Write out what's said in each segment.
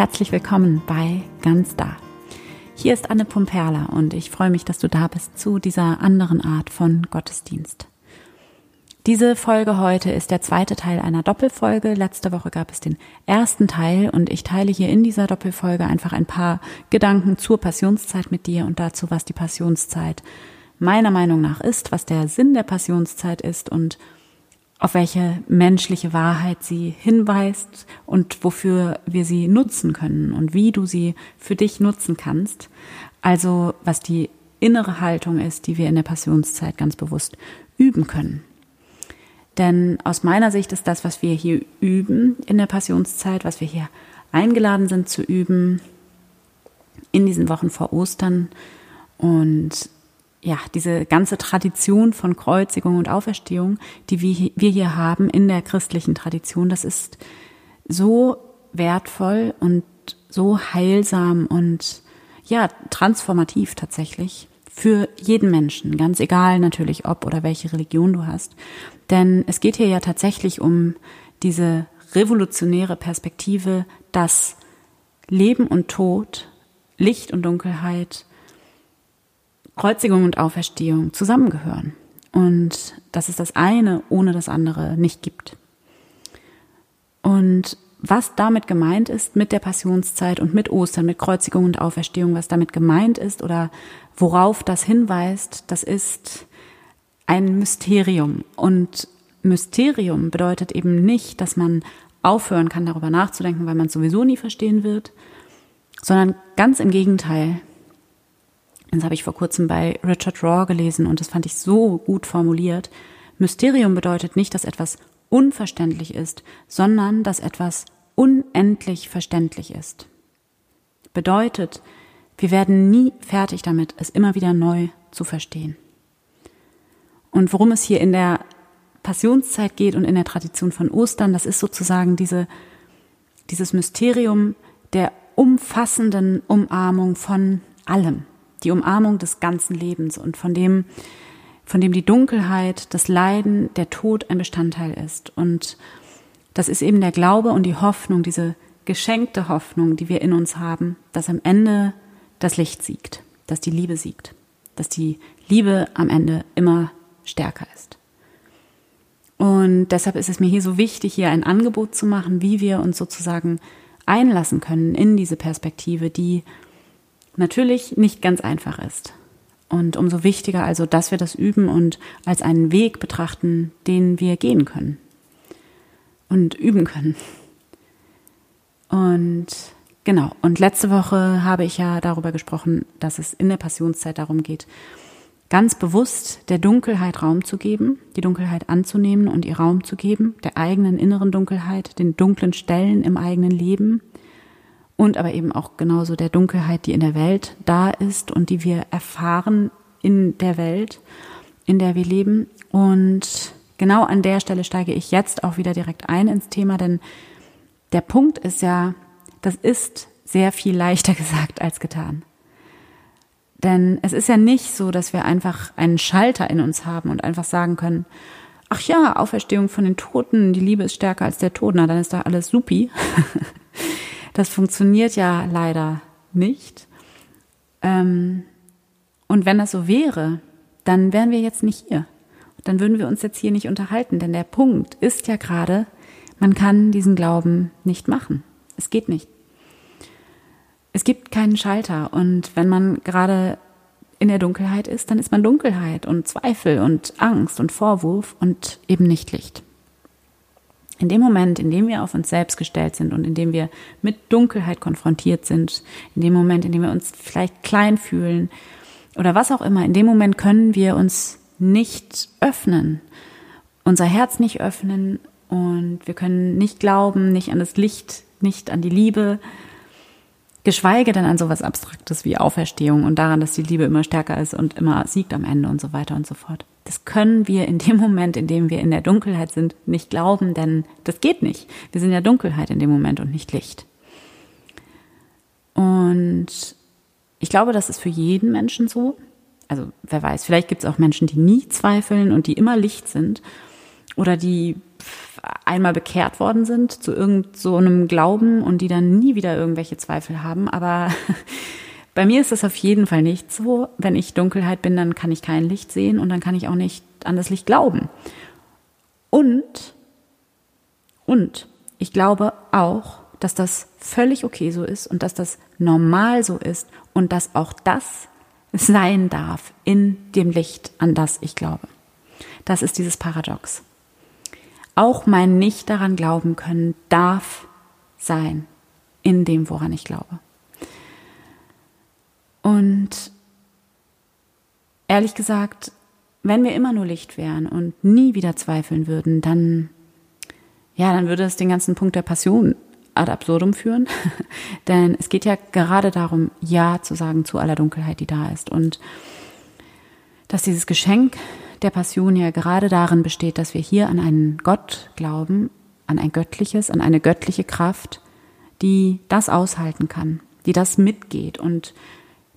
herzlich willkommen bei Ganz Da. Hier ist Anne Pumperla und ich freue mich, dass du da bist zu dieser anderen Art von Gottesdienst. Diese Folge heute ist der zweite Teil einer Doppelfolge. Letzte Woche gab es den ersten Teil und ich teile hier in dieser Doppelfolge einfach ein paar Gedanken zur Passionszeit mit dir und dazu, was die Passionszeit meiner Meinung nach ist, was der Sinn der Passionszeit ist und auf welche menschliche Wahrheit sie hinweist und wofür wir sie nutzen können und wie du sie für dich nutzen kannst. Also was die innere Haltung ist, die wir in der Passionszeit ganz bewusst üben können. Denn aus meiner Sicht ist das, was wir hier üben in der Passionszeit, was wir hier eingeladen sind zu üben in diesen Wochen vor Ostern und ja, diese ganze Tradition von Kreuzigung und Auferstehung, die wir hier haben in der christlichen Tradition, das ist so wertvoll und so heilsam und ja, transformativ tatsächlich für jeden Menschen, ganz egal natürlich ob oder welche Religion du hast. Denn es geht hier ja tatsächlich um diese revolutionäre Perspektive, dass Leben und Tod, Licht und Dunkelheit, Kreuzigung und Auferstehung zusammengehören und dass es das eine ohne das andere nicht gibt. Und was damit gemeint ist mit der Passionszeit und mit Ostern, mit Kreuzigung und Auferstehung, was damit gemeint ist oder worauf das hinweist, das ist ein Mysterium. Und Mysterium bedeutet eben nicht, dass man aufhören kann, darüber nachzudenken, weil man es sowieso nie verstehen wird, sondern ganz im Gegenteil. Das habe ich vor kurzem bei Richard Raw gelesen und das fand ich so gut formuliert. Mysterium bedeutet nicht, dass etwas unverständlich ist, sondern dass etwas unendlich verständlich ist. Bedeutet, wir werden nie fertig damit, es immer wieder neu zu verstehen. Und worum es hier in der Passionszeit geht und in der Tradition von Ostern, das ist sozusagen diese, dieses Mysterium der umfassenden Umarmung von allem die Umarmung des ganzen Lebens und von dem, von dem die Dunkelheit, das Leiden, der Tod ein Bestandteil ist. Und das ist eben der Glaube und die Hoffnung, diese geschenkte Hoffnung, die wir in uns haben, dass am Ende das Licht siegt, dass die Liebe siegt, dass die Liebe am Ende immer stärker ist. Und deshalb ist es mir hier so wichtig, hier ein Angebot zu machen, wie wir uns sozusagen einlassen können in diese Perspektive, die natürlich nicht ganz einfach ist. Und umso wichtiger also, dass wir das üben und als einen Weg betrachten, den wir gehen können und üben können. Und genau, und letzte Woche habe ich ja darüber gesprochen, dass es in der Passionszeit darum geht, ganz bewusst der Dunkelheit Raum zu geben, die Dunkelheit anzunehmen und ihr Raum zu geben, der eigenen inneren Dunkelheit, den dunklen Stellen im eigenen Leben und aber eben auch genauso der Dunkelheit, die in der Welt da ist und die wir erfahren in der Welt, in der wir leben. Und genau an der Stelle steige ich jetzt auch wieder direkt ein ins Thema, denn der Punkt ist ja, das ist sehr viel leichter gesagt als getan. Denn es ist ja nicht so, dass wir einfach einen Schalter in uns haben und einfach sagen können, ach ja, Auferstehung von den Toten, die Liebe ist stärker als der Tod, na dann ist doch alles supi. Das funktioniert ja leider nicht. Ähm, und wenn das so wäre, dann wären wir jetzt nicht hier. Dann würden wir uns jetzt hier nicht unterhalten, denn der Punkt ist ja gerade, man kann diesen Glauben nicht machen. Es geht nicht. Es gibt keinen Schalter und wenn man gerade in der Dunkelheit ist, dann ist man Dunkelheit und Zweifel und Angst und Vorwurf und eben nicht Licht. In dem Moment, in dem wir auf uns selbst gestellt sind und in dem wir mit Dunkelheit konfrontiert sind, in dem Moment, in dem wir uns vielleicht klein fühlen oder was auch immer, in dem Moment können wir uns nicht öffnen, unser Herz nicht öffnen und wir können nicht glauben, nicht an das Licht, nicht an die Liebe, geschweige denn an sowas Abstraktes wie Auferstehung und daran, dass die Liebe immer stärker ist und immer siegt am Ende und so weiter und so fort. Das können wir in dem Moment, in dem wir in der Dunkelheit sind, nicht glauben, denn das geht nicht. Wir sind ja Dunkelheit in dem Moment und nicht Licht. Und ich glaube, das ist für jeden Menschen so. Also wer weiß, vielleicht gibt es auch Menschen, die nie zweifeln und die immer Licht sind. oder die einmal bekehrt worden sind zu irgend so einem Glauben und die dann nie wieder irgendwelche Zweifel haben. Aber bei mir ist das auf jeden Fall nicht so. Wenn ich Dunkelheit bin, dann kann ich kein Licht sehen und dann kann ich auch nicht an das Licht glauben. Und, und ich glaube auch, dass das völlig okay so ist und dass das normal so ist und dass auch das sein darf in dem Licht, an das ich glaube. Das ist dieses Paradox. Auch mein Nicht daran glauben können darf sein in dem, woran ich glaube. Und ehrlich gesagt, wenn wir immer nur Licht wären und nie wieder zweifeln würden, dann, ja, dann würde es den ganzen Punkt der Passion ad absurdum führen. Denn es geht ja gerade darum, Ja zu sagen zu aller Dunkelheit, die da ist. Und dass dieses Geschenk der Passion ja gerade darin besteht, dass wir hier an einen Gott glauben, an ein göttliches, an eine göttliche Kraft, die das aushalten kann, die das mitgeht und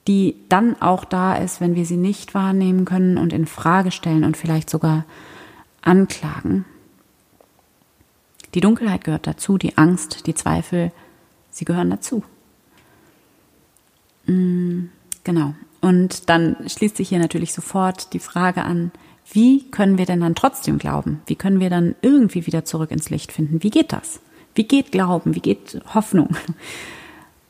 die dann auch da ist, wenn wir sie nicht wahrnehmen können und in Frage stellen und vielleicht sogar anklagen. Die Dunkelheit gehört dazu, die Angst, die Zweifel, sie gehören dazu. Mm, genau. Und dann schließt sich hier natürlich sofort die Frage an, wie können wir denn dann trotzdem glauben? Wie können wir dann irgendwie wieder zurück ins Licht finden? Wie geht das? Wie geht Glauben? Wie geht Hoffnung?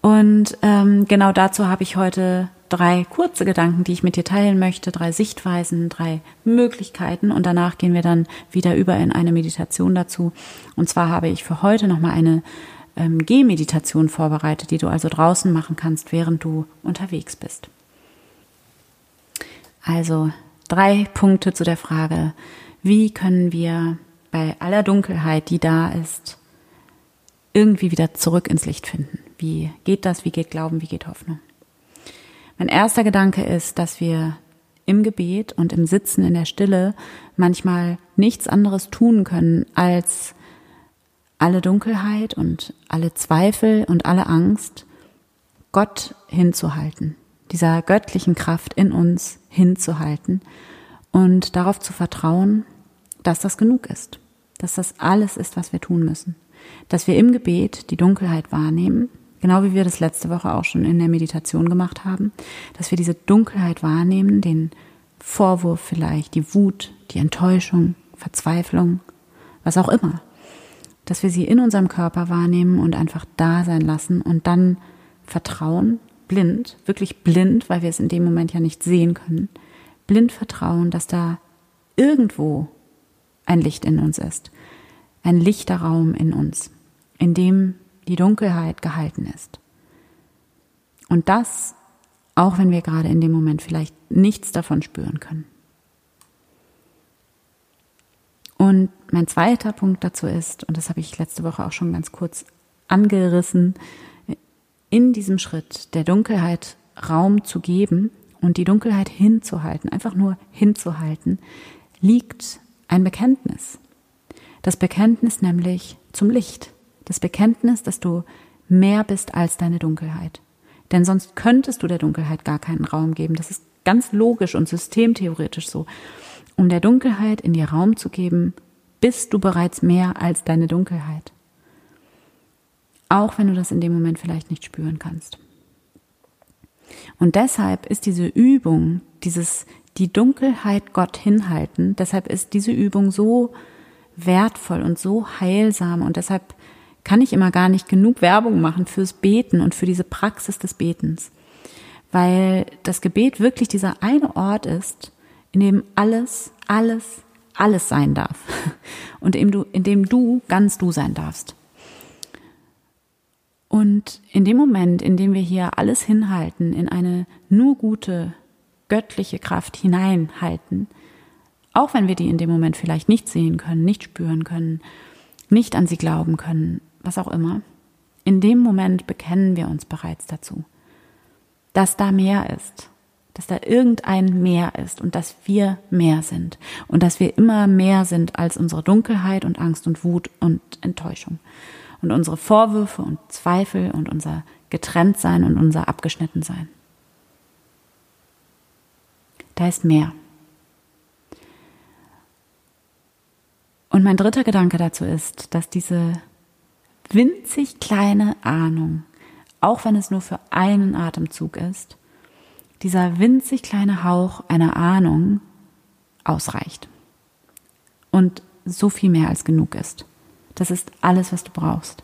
Und ähm, genau dazu habe ich heute drei kurze Gedanken, die ich mit dir teilen möchte, drei Sichtweisen, drei Möglichkeiten und danach gehen wir dann wieder über in eine Meditation dazu. Und zwar habe ich für heute nochmal eine ähm, Gehmeditation vorbereitet, die du also draußen machen kannst, während du unterwegs bist. Also drei Punkte zu der Frage, wie können wir bei aller Dunkelheit, die da ist, irgendwie wieder zurück ins Licht finden. Wie geht das? Wie geht Glauben? Wie geht Hoffnung? Mein erster Gedanke ist, dass wir im Gebet und im Sitzen in der Stille manchmal nichts anderes tun können, als alle Dunkelheit und alle Zweifel und alle Angst Gott hinzuhalten, dieser göttlichen Kraft in uns hinzuhalten und darauf zu vertrauen, dass das genug ist, dass das alles ist, was wir tun müssen, dass wir im Gebet die Dunkelheit wahrnehmen Genau wie wir das letzte Woche auch schon in der Meditation gemacht haben, dass wir diese Dunkelheit wahrnehmen, den Vorwurf vielleicht, die Wut, die Enttäuschung, Verzweiflung, was auch immer. Dass wir sie in unserem Körper wahrnehmen und einfach da sein lassen und dann vertrauen, blind, wirklich blind, weil wir es in dem Moment ja nicht sehen können, blind vertrauen, dass da irgendwo ein Licht in uns ist, ein lichter Raum in uns, in dem die Dunkelheit gehalten ist. Und das, auch wenn wir gerade in dem Moment vielleicht nichts davon spüren können. Und mein zweiter Punkt dazu ist, und das habe ich letzte Woche auch schon ganz kurz angerissen, in diesem Schritt der Dunkelheit Raum zu geben und die Dunkelheit hinzuhalten, einfach nur hinzuhalten, liegt ein Bekenntnis. Das Bekenntnis nämlich zum Licht, das Bekenntnis, dass du mehr bist als deine Dunkelheit. Denn sonst könntest du der Dunkelheit gar keinen Raum geben. Das ist ganz logisch und systemtheoretisch so. Um der Dunkelheit in dir Raum zu geben, bist du bereits mehr als deine Dunkelheit. Auch wenn du das in dem Moment vielleicht nicht spüren kannst. Und deshalb ist diese Übung, dieses die Dunkelheit Gott hinhalten, deshalb ist diese Übung so wertvoll und so heilsam und deshalb kann ich immer gar nicht genug Werbung machen fürs Beten und für diese Praxis des Betens. Weil das Gebet wirklich dieser eine Ort ist, in dem alles, alles, alles sein darf. Und in dem du, in dem du ganz du sein darfst. Und in dem Moment, in dem wir hier alles hinhalten, in eine nur gute, göttliche Kraft hineinhalten, auch wenn wir die in dem Moment vielleicht nicht sehen können, nicht spüren können, nicht an sie glauben können, was auch immer, in dem Moment bekennen wir uns bereits dazu, dass da mehr ist, dass da irgendein Mehr ist und dass wir mehr sind und dass wir immer mehr sind als unsere Dunkelheit und Angst und Wut und Enttäuschung und unsere Vorwürfe und Zweifel und unser Getrenntsein und unser Abgeschnittensein. Da ist mehr. Und mein dritter Gedanke dazu ist, dass diese winzig kleine Ahnung, auch wenn es nur für einen Atemzug ist, dieser winzig kleine Hauch einer Ahnung ausreicht. Und so viel mehr als genug ist. Das ist alles, was du brauchst.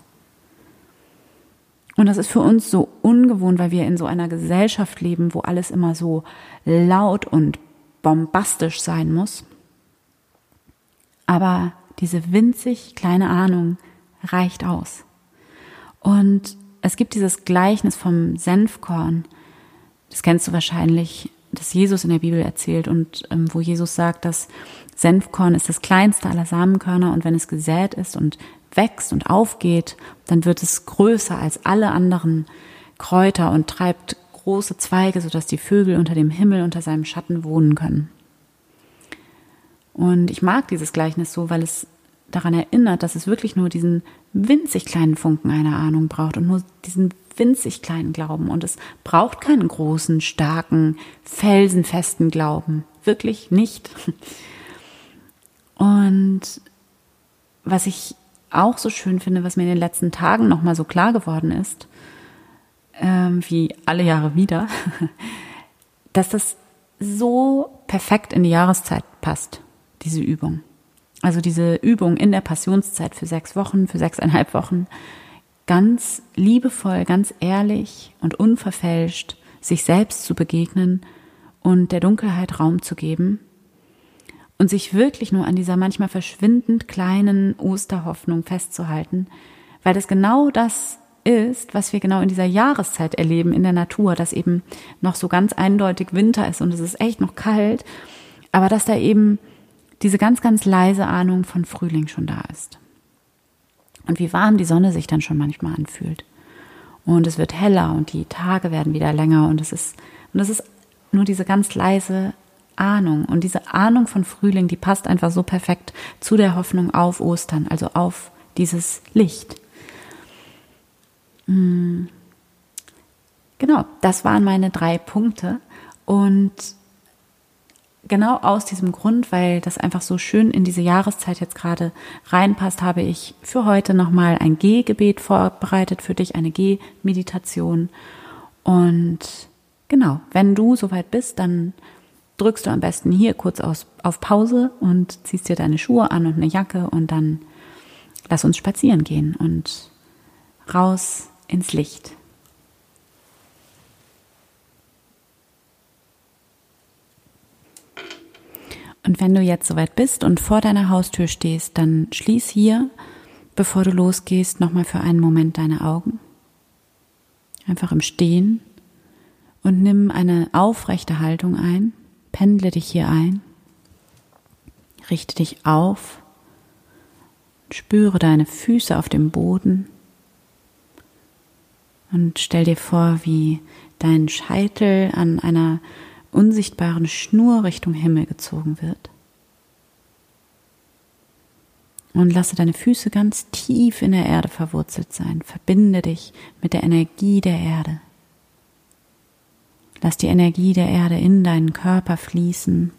Und das ist für uns so ungewohnt, weil wir in so einer Gesellschaft leben, wo alles immer so laut und bombastisch sein muss. Aber diese winzig kleine Ahnung reicht aus. Und es gibt dieses Gleichnis vom Senfkorn. Das kennst du wahrscheinlich, das Jesus in der Bibel erzählt und ähm, wo Jesus sagt, dass Senfkorn ist das kleinste aller Samenkörner und wenn es gesät ist und wächst und aufgeht, dann wird es größer als alle anderen Kräuter und treibt große Zweige, sodass die Vögel unter dem Himmel unter seinem Schatten wohnen können. Und ich mag dieses Gleichnis so, weil es daran erinnert, dass es wirklich nur diesen winzig kleinen Funken einer Ahnung braucht und nur diesen winzig kleinen Glauben. Und es braucht keinen großen, starken, felsenfesten Glauben. Wirklich nicht. Und was ich auch so schön finde, was mir in den letzten Tagen nochmal so klar geworden ist, ähm, wie alle Jahre wieder, dass das so perfekt in die Jahreszeit passt, diese Übung. Also diese Übung in der Passionszeit für sechs Wochen, für sechseinhalb Wochen, ganz liebevoll, ganz ehrlich und unverfälscht sich selbst zu begegnen und der Dunkelheit Raum zu geben und sich wirklich nur an dieser manchmal verschwindend kleinen Osterhoffnung festzuhalten, weil das genau das ist, was wir genau in dieser Jahreszeit erleben in der Natur, dass eben noch so ganz eindeutig Winter ist und es ist echt noch kalt, aber dass da eben diese ganz, ganz leise Ahnung von Frühling schon da ist. Und wie warm die Sonne sich dann schon manchmal anfühlt. Und es wird heller und die Tage werden wieder länger und es ist, und es ist nur diese ganz leise Ahnung. Und diese Ahnung von Frühling, die passt einfach so perfekt zu der Hoffnung auf Ostern, also auf dieses Licht. Hm. Genau, das waren meine drei Punkte. Und genau aus diesem Grund, weil das einfach so schön in diese Jahreszeit jetzt gerade reinpasst, habe ich für heute nochmal ein Gehgebet vorbereitet für dich, eine Gehmeditation. Und genau, wenn du soweit bist, dann drückst du am besten hier kurz aus, auf Pause und ziehst dir deine Schuhe an und eine Jacke und dann lass uns spazieren gehen und raus ins Licht. Und wenn du jetzt soweit bist und vor deiner Haustür stehst, dann schließ hier, bevor du losgehst, nochmal für einen Moment deine Augen. Einfach im Stehen und nimm eine aufrechte Haltung ein. Pendle dich hier ein. Richte dich auf. Spüre deine Füße auf dem Boden. Und stell dir vor, wie dein Scheitel an einer unsichtbaren Schnur Richtung Himmel gezogen wird. Und lasse deine Füße ganz tief in der Erde verwurzelt sein. Verbinde dich mit der Energie der Erde. Lass die Energie der Erde in deinen Körper fließen.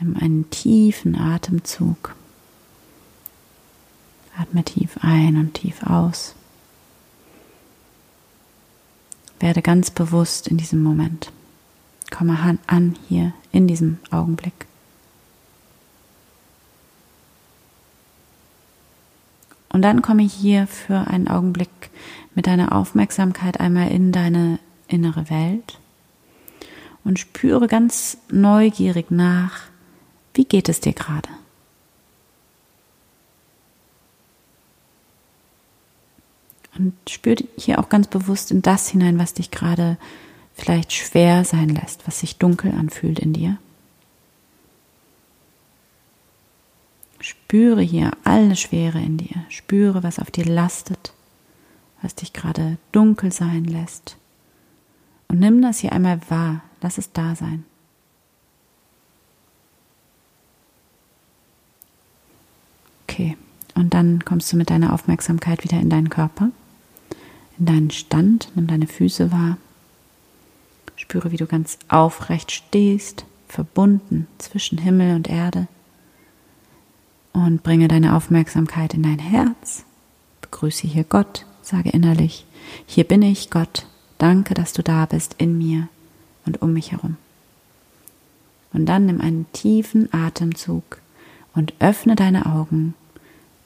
Nimm einen tiefen Atemzug. Atme tief ein und tief aus. Werde ganz bewusst in diesem Moment. Komme an hier in diesem Augenblick. Und dann komme hier für einen Augenblick mit deiner Aufmerksamkeit einmal in deine innere Welt und spüre ganz neugierig nach, wie geht es dir gerade? Und spür hier auch ganz bewusst in das hinein, was dich gerade vielleicht schwer sein lässt, was sich dunkel anfühlt in dir. Spüre hier alle Schwere in dir. Spüre, was auf dir lastet, was dich gerade dunkel sein lässt. Und nimm das hier einmal wahr. Lass es da sein. Okay. Und dann kommst du mit deiner Aufmerksamkeit wieder in deinen Körper in deinen Stand, nimm deine Füße wahr. Spüre, wie du ganz aufrecht stehst, verbunden zwischen Himmel und Erde. und bringe deine Aufmerksamkeit in dein Herz. Begrüße hier Gott, sage innerlich, hier bin ich, Gott, danke, dass du da bist in mir und um mich herum. Und dann nimm einen tiefen Atemzug und öffne deine Augen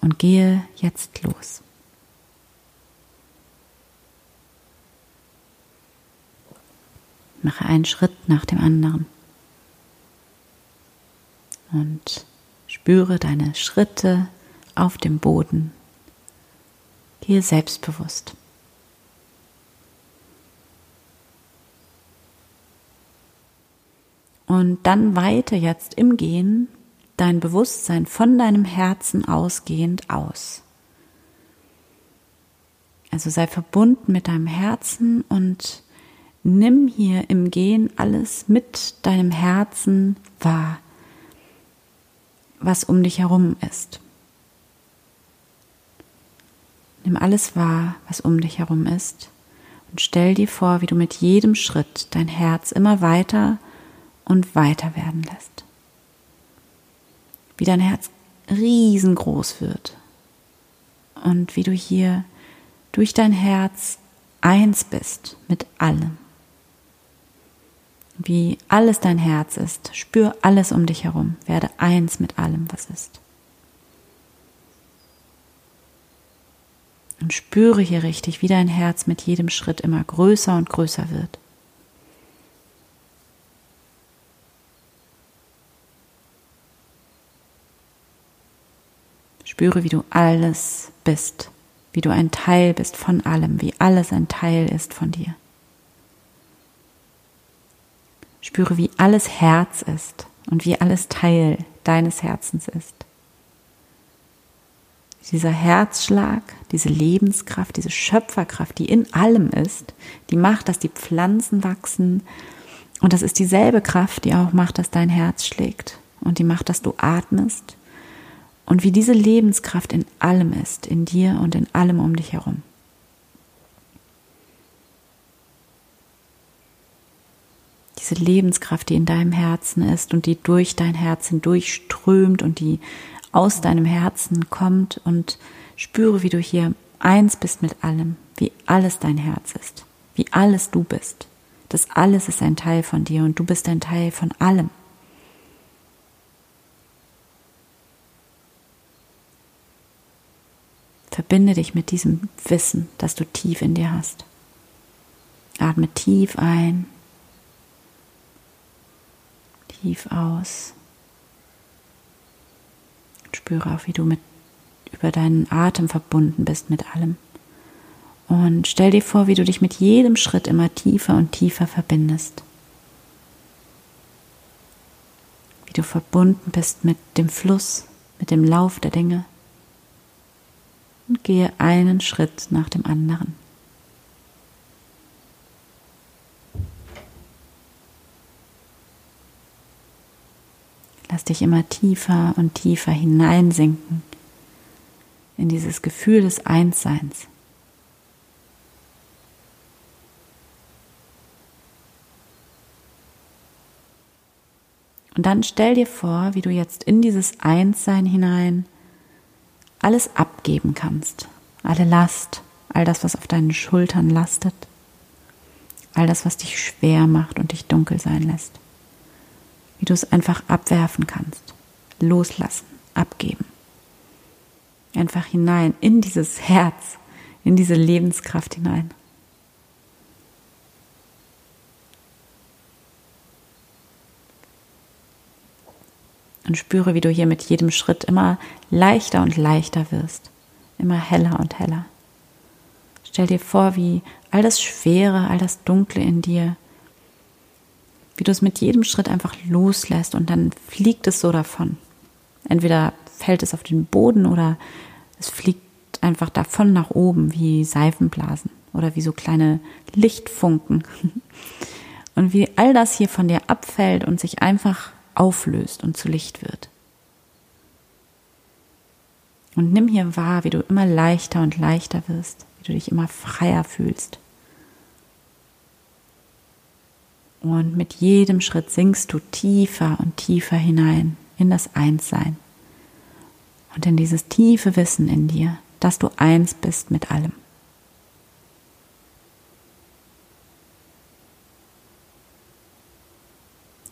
und gehe jetzt los. Mache einen Schritt nach dem anderen. Und spüre deine Schritte auf dem Boden. Gehe selbstbewusst. Und dann weite jetzt im Gehen dein Bewusstsein von deinem Herzen ausgehend aus. Also sei verbunden mit deinem Herzen und nimm hier im Gehen alles mit deinem Herzen wahr, was um dich herum ist. Nimm alles wahr, was um dich herum ist und stell dir vor, wie du mit jedem Schritt dein Herz immer weiter und weiter werden lässt. Wie dein Herz riesengroß wird und wie du hier durch dein Herz eins bist mit allem. Wie alles dein Herz ist, spür alles um dich herum, werde eins mit allem, was ist. Und spüre hier richtig, wie dein Herz mit jedem Schritt immer größer und größer wird. Spüre, wie du alles bist, wie du ein Teil bist von allem, wie alles ein Teil ist von dir. Spüre, wie alles Herz ist und wie alles Teil deines Herzens ist. Dieser Herzschlag, diese Lebenskraft, diese Schöpferkraft, die in allem ist, die macht, dass die Pflanzen wachsen. Und das ist dieselbe Kraft, die auch macht, dass dein Herz schlägt. Und die macht, dass du atmest und wie diese Lebenskraft in allem ist, in dir und in allem um dich herum. Diese Lebenskraft, die in deinem Herzen ist und die durch dein Herz hindurchströmt und die aus deinem Herzen kommt und spüre, wie du hier eins bist mit allem, wie alles dein Herz ist, wie alles du bist. Das alles ist ein Teil von dir und du bist ein Teil von allem. Verbinde dich mit diesem Wissen, das du tief in dir hast. Atme tief ein, tief aus. Spüre auch, wie du mit über deinen Atem verbunden bist mit allem. Und stell dir vor, wie du dich mit jedem Schritt immer tiefer und tiefer verbindest. Wie du verbunden bist mit dem Fluss, mit dem Lauf der Dinge und gehe einen Schritt nach dem anderen. Dich immer tiefer und tiefer hineinsinken in dieses Gefühl des Einsseins. Und dann stell dir vor, wie du jetzt in dieses Einssein hinein alles abgeben kannst. Alle Last, all das, was auf deinen Schultern lastet, all das, was dich schwer macht und dich dunkel sein lässt. Wie du es einfach abwerfen kannst, loslassen, abgeben. Einfach hinein in dieses Herz, in diese Lebenskraft hinein. Und spüre, wie du hier mit jedem Schritt immer leichter und leichter wirst, immer heller und heller. Stell dir vor, wie all das Schwere, all das Dunkle in dir, wie du es mit jedem Schritt einfach loslässt und dann fliegt es so davon. Entweder fällt es auf den Boden oder es fliegt einfach davon nach oben wie Seifenblasen oder wie so kleine Lichtfunken. Und wie all das hier von dir abfällt und sich einfach auflöst und zu Licht wird. Und nimm hier wahr, wie du immer leichter und leichter wirst, wie du dich immer freier fühlst. Und mit jedem Schritt sinkst du tiefer und tiefer hinein in das Einssein. und in dieses tiefe Wissen in dir, dass du eins bist mit allem.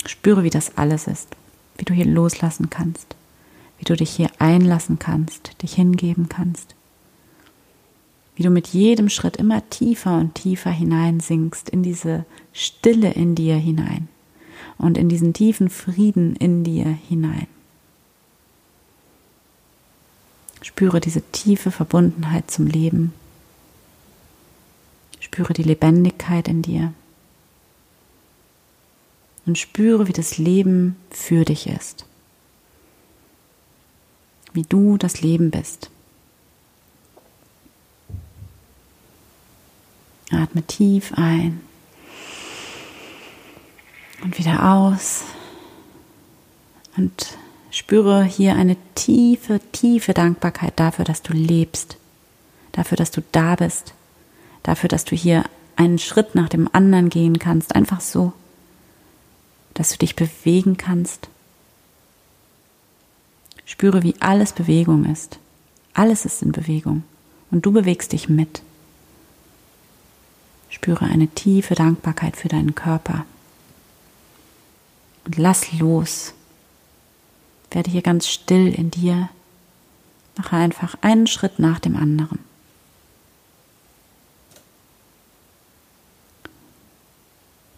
Spüre, wie das alles ist, wie du hier loslassen kannst, wie du dich hier einlassen kannst, dich hingeben kannst, wie du mit jedem Schritt immer tiefer und tiefer hineinsinkst in diese Stille in dir hinein und in diesen tiefen Frieden in dir hinein. Spüre diese tiefe Verbundenheit zum Leben. Spüre die Lebendigkeit in dir. Und spüre, wie das Leben für dich ist. Wie du das Leben bist. Atme tief ein und wieder aus. Und spüre hier eine tiefe, tiefe Dankbarkeit dafür, dass du lebst, dafür, dass du da bist, dafür, dass du hier einen Schritt nach dem anderen gehen kannst, einfach so, dass du dich bewegen kannst. Spüre, wie alles Bewegung ist. Alles ist in Bewegung und du bewegst dich mit. Spüre eine tiefe Dankbarkeit für deinen Körper und lass los. Werde hier ganz still in dir. Mache einfach einen Schritt nach dem anderen.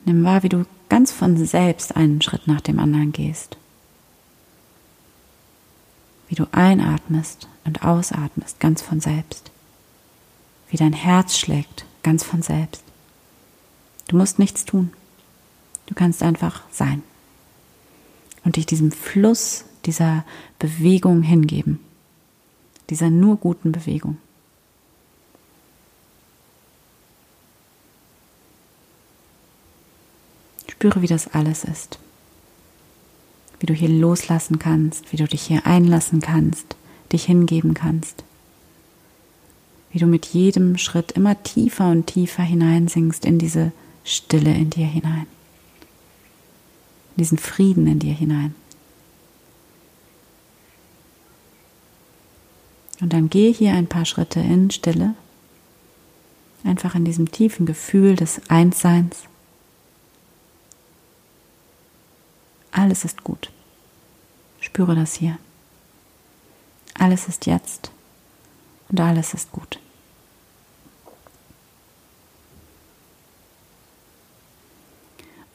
Nimm wahr, wie du ganz von selbst einen Schritt nach dem anderen gehst. Wie du einatmest und ausatmest, ganz von selbst. Wie dein Herz schlägt, ganz von selbst. Du musst nichts tun. Du kannst einfach sein und dich diesem Fluss dieser Bewegung hingeben, dieser nur guten Bewegung. Spüre, wie das alles ist, wie du hier loslassen kannst, wie du dich hier einlassen kannst, dich hingeben kannst, wie du mit jedem Schritt immer tiefer und tiefer hineinsinkst in diese Stille in dir hinein diesen Frieden in dir hinein. Und dann gehe hier ein paar Schritte in Stille, einfach in diesem tiefen Gefühl des Einsseins. Alles ist gut. Spüre das hier. Alles ist jetzt und alles ist gut.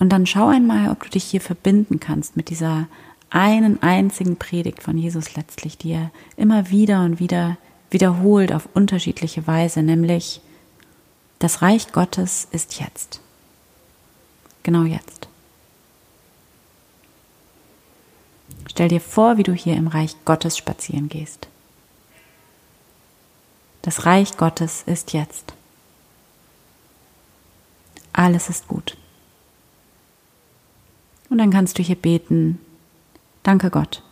Und dann schau einmal, ob du dich hier verbinden kannst mit dieser einen einzigen Predigt von Jesus letztlich, die er immer wieder und wieder wiederholt auf unterschiedliche Weise, nämlich das Reich Gottes ist jetzt. Genau jetzt. Stell dir vor, wie du hier im Reich Gottes spazieren gehst. Das Reich Gottes ist jetzt. Alles ist gut. Und dann kannst du hier beten, danke Gott.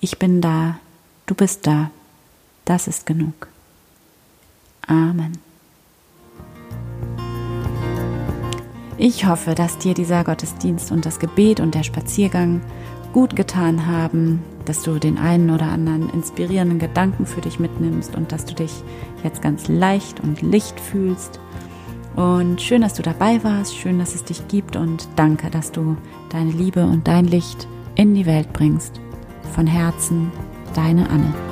Ich bin da, du bist da, das ist genug. Amen. Ich hoffe, dass dir dieser Gottesdienst und das Gebet und der Spaziergang gut getan haben, dass du den einen oder anderen inspirierenden Gedanken für dich mitnimmst und dass du dich jetzt ganz leicht und licht fühlst und schön, dass du dabei warst, schön, dass es dich gibt und danke, dass du deine Liebe und dein Licht in die Welt bringst. Von Herzen, deine Anne.